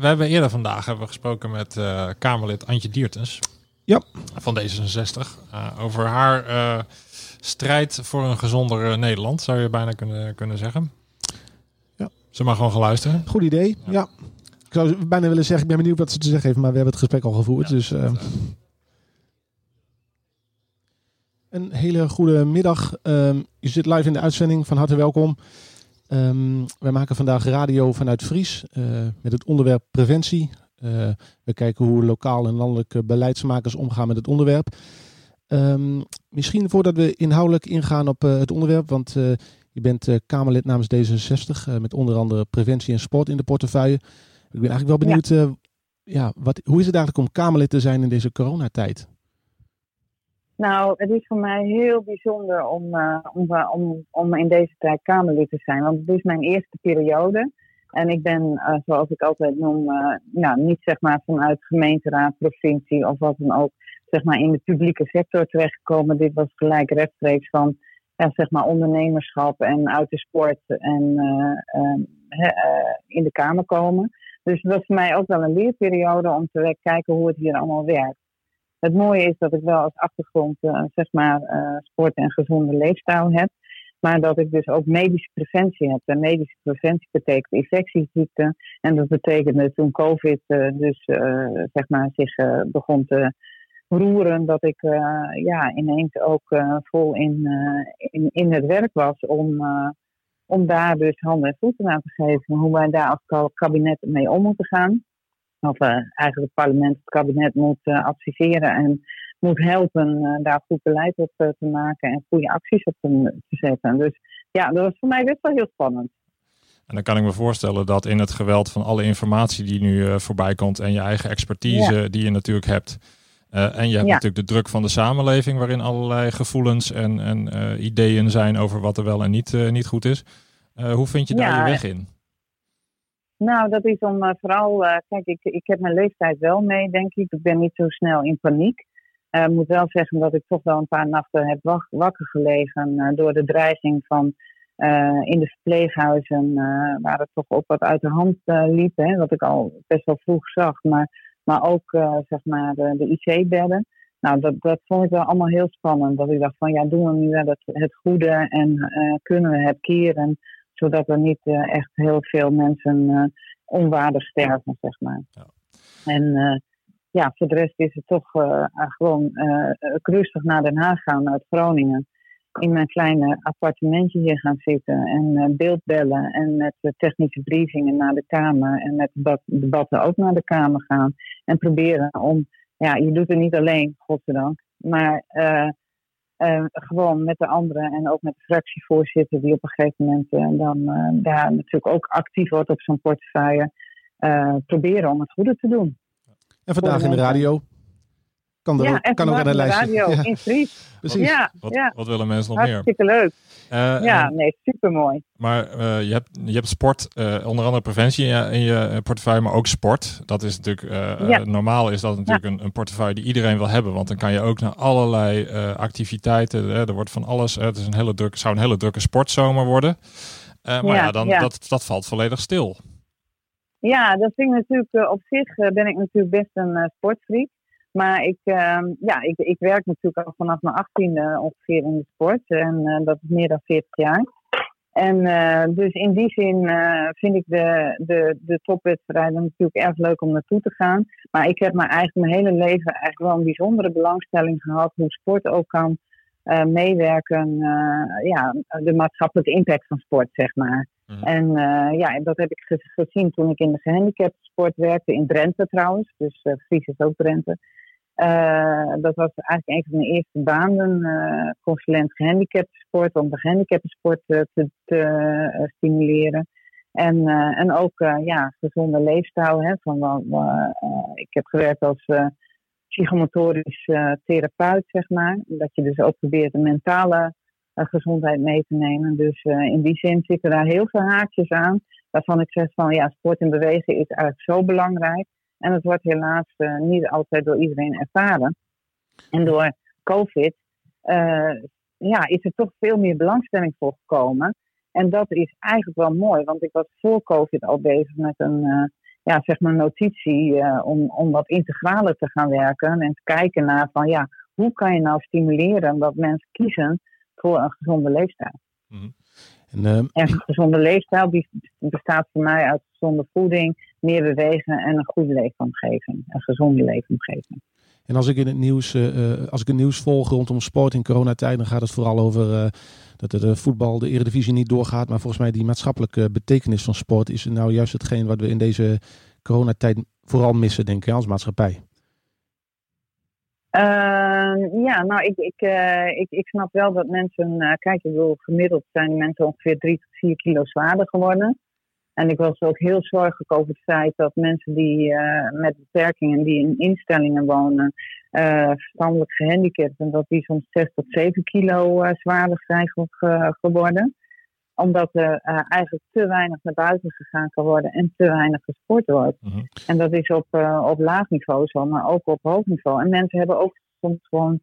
we hebben eerder vandaag hebben we gesproken met uh, Kamerlid Antje Diertens. Ja. Van D66. Uh, over haar uh, strijd voor een gezonder Nederland, zou je bijna kunnen, kunnen zeggen. Ja. Ze mag gewoon gaan luisteren. Goed idee, ja. ja. Ik zou bijna willen zeggen, ik ben benieuwd wat ze te zeggen heeft, maar we hebben het gesprek al gevoerd. Ja, dus, een hele goede middag. Um, je zit live in de uitzending, van harte welkom. Um, wij maken vandaag radio vanuit Fries uh, met het onderwerp preventie. Uh, we kijken hoe lokaal en landelijke beleidsmakers omgaan met het onderwerp. Um, misschien voordat we inhoudelijk ingaan op uh, het onderwerp, want je bent Kamerlid namens D66 met onder andere preventie en sport in de portefeuille. Ik ben eigenlijk wel benieuwd, ja. ja wat, hoe is het eigenlijk om Kamerlid te zijn in deze coronatijd? Nou, het is voor mij heel bijzonder om, uh, om, om, om in deze tijd Kamerlid te zijn. Want het is mijn eerste periode. En ik ben, uh, zoals ik altijd noem, nou, niet zeg maar vanuit gemeenteraad, provincie of wat dan ook, zeg maar in de publieke sector terechtgekomen. Dit was gelijk rechtstreeks van, zeg maar, ondernemerschap en uit de sport en in de Kamer komen. Dus het was voor mij ook wel een leerperiode om te kijken hoe het hier allemaal werkt. Het mooie is dat ik wel als achtergrond uh, zeg maar uh, sport en gezonde leefstijl heb. Maar dat ik dus ook medische preventie heb. En medische preventie betekent infectieziekten. En dat betekende toen COVID uh, dus zeg maar zich begon te roeren. Dat ik ja, ineens ook vol in, in, in het werk was om, om daar dus handen en voeten aan te geven. Hoe wij daar als kabinet mee om moeten gaan of uh, eigenlijk het parlement, het kabinet moet uh, adviseren en moet helpen uh, daar goed beleid op te maken en goede acties op te, te, zetten. Dus ja, dat was voor mij best wel heel spannend. En dan kan ik me voorstellen dat in het geweld van alle informatie die nu voorbij komt en je eigen expertise ja. die je natuurlijk hebt. en je hebt ja. natuurlijk de druk van de samenleving waarin allerlei gevoelens en, en ideeën zijn over wat er wel en niet, niet goed is. hoe vind je daar je weg in? Nou, dat is om uh, vooral, uh, kijk, ik, ik heb mijn leeftijd wel mee, denk ik. Ik ben niet zo snel in paniek. Ik uh, moet wel zeggen dat ik toch wel een paar nachten heb wak wakker gelegen door de dreiging van in de verpleeghuizen, waar het toch ook wat uit de hand liep. Hè, wat ik al best wel vroeg zag, maar, maar ook zeg maar de, de IC-bedden. Nou, dat, dat vond ik wel allemaal heel spannend. Dat ik dacht van ja, doen we nu wel het, het goede en kunnen we het keren zodat er niet uh, echt heel veel mensen uh, onwaardig sterven, zeg maar. Ja. En uh, ja, voor de rest is het toch gewoon rustig naar Den Haag gaan, uit Groningen. In mijn kleine appartementje hier gaan zitten en beeldbellen en met technische briefingen naar de Kamer en met debat, debatten ook naar de Kamer gaan. En proberen om, ja, je doet het niet alleen, godzijdank, maar uh, gewoon met de anderen en ook met de fractievoorzitter, die op een gegeven moment uh, dan uh, daar natuurlijk ook actief wordt op zo'n portefeuille, proberen om het goede te doen. En vandaag in de radio. Kan, er ja, ook, kan ook aan de, lijst. radio ja. in Fries. Precies. Ja, wat, ja. wat willen mensen nog Hartstikke meer? leuk. ja, en, nee, supermooi. Maar je, hebt, je hebt sport, onder andere preventie in je, in je, portefeuille, maar ook sport. Dat is natuurlijk, ja. normaal is dat natuurlijk een, een, portefeuille die iedereen wil hebben. Want dan kan je ook naar allerlei activiteiten, er wordt van alles, het is een hele druk, zou een hele drukke sportzomer worden. maar ja, dan, Dat, dat valt volledig stil. Ja, dat vind ik natuurlijk, op zich ben ik natuurlijk best een sportfreak. Maar ik, uh, ja, ik, ik werk natuurlijk al vanaf mijn achttiende ongeveer in de sport. En uh, dat is meer dan 40 jaar. En uh, dus in die zin vind ik de, de, de topwedstrijden natuurlijk erg leuk om naartoe te gaan. Maar ik heb me eigenlijk mijn hele leven eigenlijk wel een bijzondere belangstelling gehad hoe sport ook kan meewerken. ja, de maatschappelijke impact van sport, zeg maar. Mm. En ja, dat heb ik gezien toen ik in de gehandicaptensport werkte, in Drenthe trouwens. Dus Fries is ook Drenthe. Uh, dat was eigenlijk een van mijn eerste banen, uh, consulent gehandicaptensport, om de gehandicaptensport uh, te, te stimuleren. En, en ook ja, gezonde leefstijl. Hè, van, ik heb gewerkt als psychomotorisch therapeut, zeg maar. Dat je dus ook probeert de mentale gezondheid mee te nemen. Dus in die zin zitten daar heel veel haakjes aan. Waarvan ik zeg van ja, sport en bewegen is eigenlijk zo belangrijk. En het wordt helaas uh, niet altijd door iedereen ervaren. En door COVID uh, ja, is er toch veel meer belangstelling voor gekomen. En dat is eigenlijk wel mooi, want ik was voor COVID al bezig met een, uh, ja, zeg maar notitie om, om wat integraler te gaan werken en te kijken naar van ja, hoe kan je nou stimuleren dat mensen kiezen voor een gezonde leefstijl. Mm en, en, een gezonde leefstijl die bestaat voor mij uit gezonde voeding, meer bewegen en een goede leefomgeving. Een gezonde leefomgeving. En als ik in het nieuws, uh, als ik het nieuws volg rondom sport in coronatijd, dan gaat het vooral over uh, dat de voetbal, de eredivisie niet doorgaat. Maar volgens mij die maatschappelijke betekenis van sport is nou juist hetgeen wat we in deze coronatijd vooral missen, denk ik, als maatschappij. Uh, ja, nou, ik, ik, uh, ik, ik snap wel dat mensen. Uh, kijk, ik bedoel, gemiddeld zijn mensen ongeveer 3 tot 4 kilo zwaarder geworden. En ik was ook heel zorgelijk over het feit dat mensen die uh, met beperkingen, die in instellingen wonen, verstandelijk gehandicapt, en dat die soms 6 tot 7 kilo zwaarder zijn geworden omdat er uh, eigenlijk te weinig naar buiten gegaan kan worden en te weinig gesport wordt. Mhm. En dat is op, uh, op laag niveau zo, maar ook op hoog niveau. En mensen hebben ook soms gewoon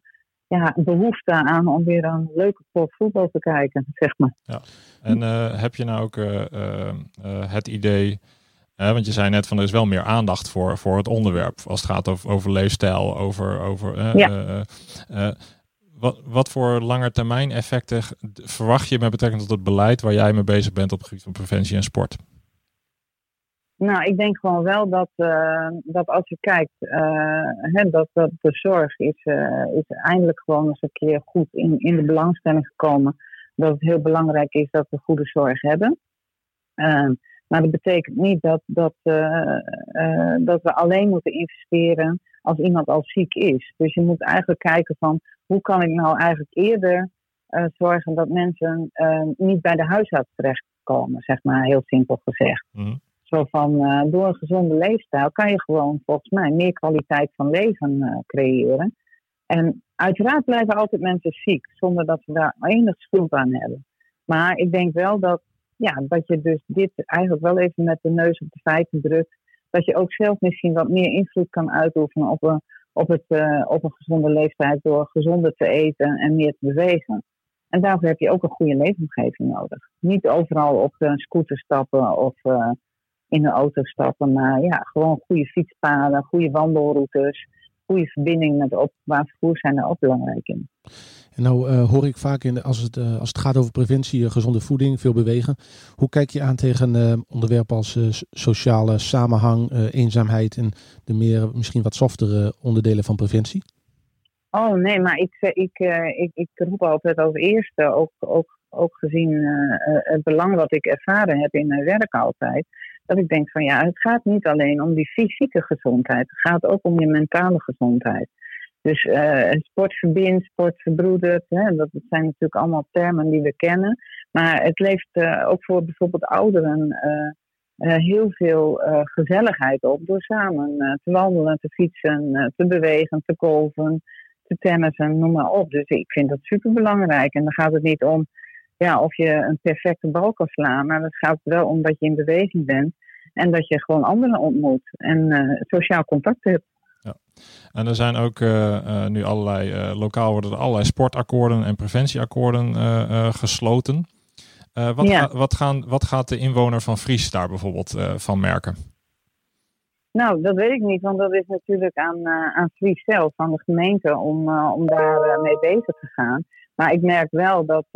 ja, behoefte aan om weer een leuke pot voetbal te kijken, zeg maar. Ja. En uh, heb je nou ook het idee, want je zei net van er is wel meer aandacht voor, voor het onderwerp als het gaat over, over leefstijl, over, over ja. Wat, wat voor langetermijn effecten verwacht je met betrekking tot het beleid waar jij mee bezig bent op het gebied van preventie en sport? Nou, ik denk gewoon wel dat, uh, dat als je kijkt, uh, hè, dat, dat de zorg is, uh, is eindelijk gewoon eens een keer goed in, in de belangstelling gekomen. Dat het heel belangrijk is dat we goede zorg hebben. Ehm, maar dat betekent niet dat, dat, dat we alleen moeten investeren als iemand al ziek is. Dus je moet eigenlijk kijken van hoe kan ik nou eigenlijk eerder zorgen dat mensen niet bij de huisarts terechtkomen, zeg maar heel simpel gezegd. Mm. Zo van, uh, door een gezonde leefstijl kan je gewoon volgens mij meer kwaliteit van leven creëren. En uiteraard blijven altijd mensen ziek, zonder dat ze daar enig schuld aan hebben. Maar ik denk wel dat, ja, dat je dus dit eigenlijk wel even met de neus op de feiten drukt. Dat je ook zelf misschien wat meer invloed kan uitoefenen op een op, het, uh, op een gezonde leeftijd door gezonder te eten en meer te bewegen. En daarvoor heb je ook een goede leefomgeving nodig. Niet overal op een scooter stappen of in een auto stappen, maar ja, gewoon goede fietspaden, goede wandelroutes, goede verbinding met het openbaar vervoer zijn er ook belangrijk in. En nou uh, hoor ik vaak in, als, het, uh, als het gaat over preventie, uh, gezonde voeding, veel bewegen. Hoe kijk je aan tegen onderwerpen als sociale samenhang, eenzaamheid en de meer misschien wat softere onderdelen van preventie? Oh nee, maar ik, ik, ik, ik roep altijd over eerste, ook, ook, ook gezien het belang wat ik ervaren heb in mijn werk altijd. Dat ik denk van ja, het gaat niet alleen om die fysieke gezondheid, het gaat ook om je mentale gezondheid. Dus uh, sport verbindt, sport verbroedert. Hè, dat zijn natuurlijk allemaal termen die we kennen. Maar het levert uh, ook voor bijvoorbeeld ouderen uh, heel veel gezelligheid op. Door samen te wandelen, te fietsen, te bewegen, te kolven, te tennissen, noem maar op. Dus ik vind dat super belangrijk. En dan gaat het niet om ja, of je een perfecte bal kan slaan. Maar het gaat wel om dat je in beweging bent. En dat je gewoon anderen ontmoet. En sociaal contact hebt. En er zijn ook uh, uh, nu allerlei, lokaal worden er allerlei sportakkoorden en preventieakkoorden gesloten. wat, ga, wat, gaan, wat gaat de inwoner van Fries daar bijvoorbeeld van merken? Nou, dat weet ik niet, want dat is natuurlijk aan, aan Fries zelf, aan de gemeente, om, om daar mee bezig te gaan. Maar ik merk wel dat,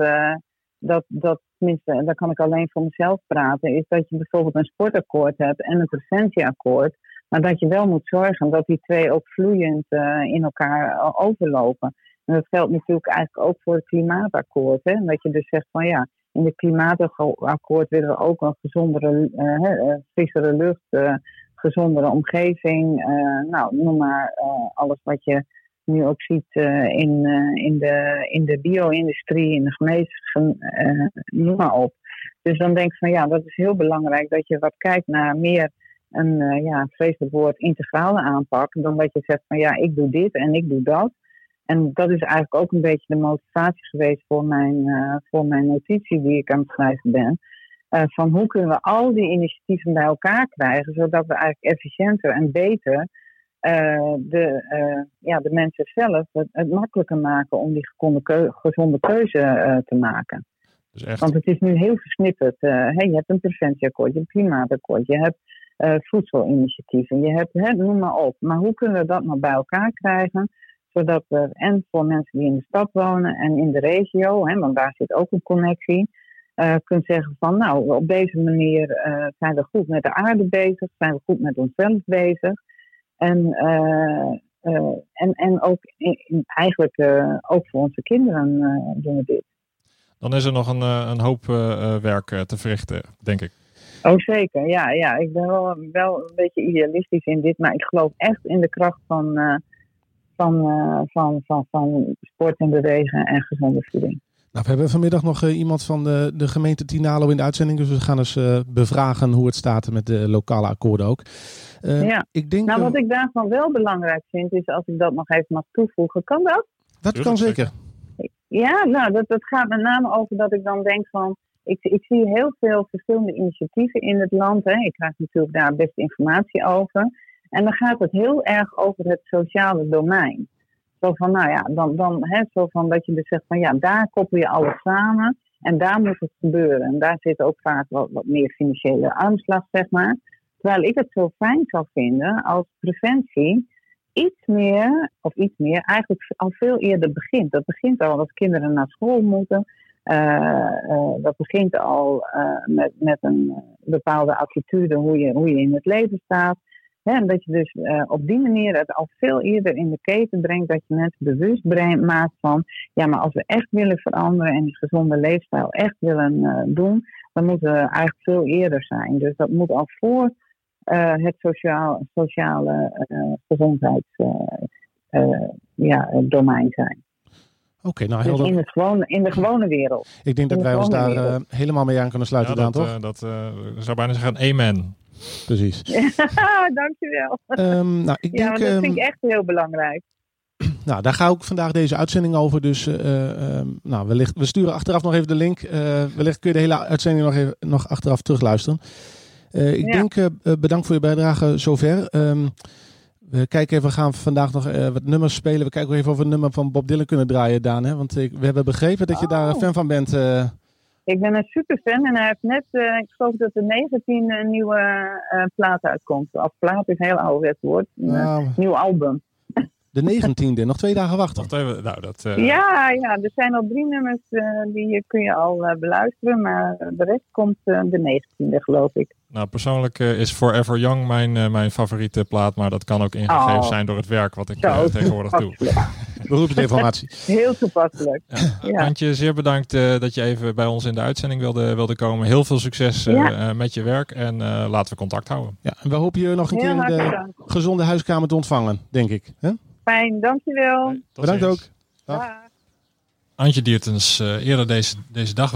dat, dat, tenminste, daar kan ik alleen voor mezelf praten, is dat je bijvoorbeeld een sportakkoord hebt en een preventieakkoord. Maar dat je wel moet zorgen dat die twee ook vloeiend uh, in elkaar eh, overlopen. En dat geldt natuurlijk eigenlijk ook voor het klimaatakkoord. Hè? Dat je dus zegt van ja, in het klimaatakkoord willen we ook een gezondere, uh, frissere lucht, gezondere omgeving. nou, noem maar alles wat je nu ook ziet in, in de, in de bio-industrie, in de geneeskunde, noem maar op. Dus dan denk ik van ja, dat is heel belangrijk dat je wat kijkt naar meer een ja, vreselijk woord integrale aanpak. Dan dat je zegt van ja, ik doe dit en ik doe dat. En dat is eigenlijk ook een beetje de motivatie geweest voor mijn, voor mijn notitie die ik aan het schrijven ben. Van hoe kunnen we al die initiatieven bij elkaar krijgen, zodat we eigenlijk efficiënter en beter de, ja, de mensen zelf het, het, makkelijker maken om die gezonde keuze te maken. Dus echt... Want het is nu heel versnipperd. hey, je hebt een preventieakkoord, je hebt een klimaatakkoord, je hebt voedselinitiatieven. Je hebt, hè, noem maar op. Maar hoe kunnen we dat nou bij elkaar krijgen? Zodat er, en voor mensen die in de stad wonen en in de regio, hè, want daar zit ook een connectie, kunt zeggen van nou, op deze manier zijn we goed met de aarde bezig, zijn we goed met onszelf bezig. En, uh, en, en ook in, eigenlijk ook voor onze kinderen doen we dit. Dan is er nog een, een hoop werk te verrichten, denk ik. Oh zeker, ja, ja. Ik ben wel, wel een beetje idealistisch in dit, maar ik geloof echt in de kracht van, van, van, van, van sport en bewegen en gezonde voeding. Nou, we hebben vanmiddag nog uh, iemand van de, de gemeente Tinalo in de uitzending. Dus we gaan eens uh, bevragen hoe het staat met de lokale akkoorden ook. Uh, ja. ik denk, nou, wat ik daarvan wel belangrijk vind, is als ik dat nog even mag toevoegen. Kan dat? Dat kan zeker. Ja, nou, dat, dat gaat met name over dat ik dan denk van... Ik, ik zie heel veel verschillende initiatieven in het land. Hè. Ik krijg natuurlijk daar best informatie over. En dan gaat het heel erg over het sociale domein. Zo van, nou ja, dan, dan hè, zo van dat je dus zegt van ja, daar koppel je alles samen en daar moet het gebeuren. En daar zit ook vaak wat, wat meer financiële armslag, zeg maar. Terwijl ik het zo fijn zou vinden als preventie iets meer, of iets meer, eigenlijk al veel eerder begint. Dat begint al als kinderen naar school moeten. Uh, uh, dat begint al uh, met, met een bepaalde attitude hoe je, hoe je in het leven staat. En dat je dus op die manier het al veel eerder in de keten brengt, dat je mensen bewust maakt van, ja, maar als we echt willen veranderen en die gezonde leefstijl echt willen doen, dan moeten we eigenlijk veel eerder zijn. Dus dat moet al voor het sociaal, sociale gezondheidsdomein ja, zijn. Oké, nou dus in, het gewone, in de gewone wereld. Ik denk dat wij ons daar uh, helemaal mee aan kunnen sluiten, ja, dan, dat, toch? Uh, dat uh, zou bijna zeggen amen. Precies. dankjewel. Um, nou, ik ja, dat vind ik echt heel belangrijk. Nou, daar ga ik vandaag deze uitzending over. Dus um, nou, wellicht, we sturen achteraf nog even de link. wellicht kun je de hele uitzending nog, even, nog achteraf terugluisteren. ik ja. denk, bedankt voor je bijdrage zover. We kijken even, we gaan vandaag nog uh, wat nummers spelen. We kijken even of we een nummer van Bob Dylan kunnen draaien, Daan. Hè? Want ik, we hebben begrepen dat je daar een fan van bent. Ik ben een super fan en hij heeft net, uh, ik geloof dat er 19 een nieuwe plaat uitkomt. Of plaat is een heel ouderwets woord. Nou, nieuw album. De 19e, nog twee dagen wachten. Wacht even, nou, dat, ja, ja, er zijn al drie nummers die kun je al beluisteren. Maar de rest komt de 19e, geloof ik. Nou, persoonlijk uh, is Forever Young mijn, uh, mijn favoriete plaat, maar dat kan ook ingegeven oh. zijn door het werk wat ik uh, tegenwoordig doe. Beroepsinformatie. Heel toepasselijk. Ja. Ja. Antje, zeer bedankt dat je even bij ons in de uitzending wilde, wilde komen. Heel veel succes ja. met je werk en laten we contact houden. Ja, en we hopen je nog een Heel keer in de bedankt. gezonde huiskamer te ontvangen, denk ik. He? Fijn, dankjewel. Bedankt ziens. ook. Dag. Antje Diertens, eerder deze, deze dag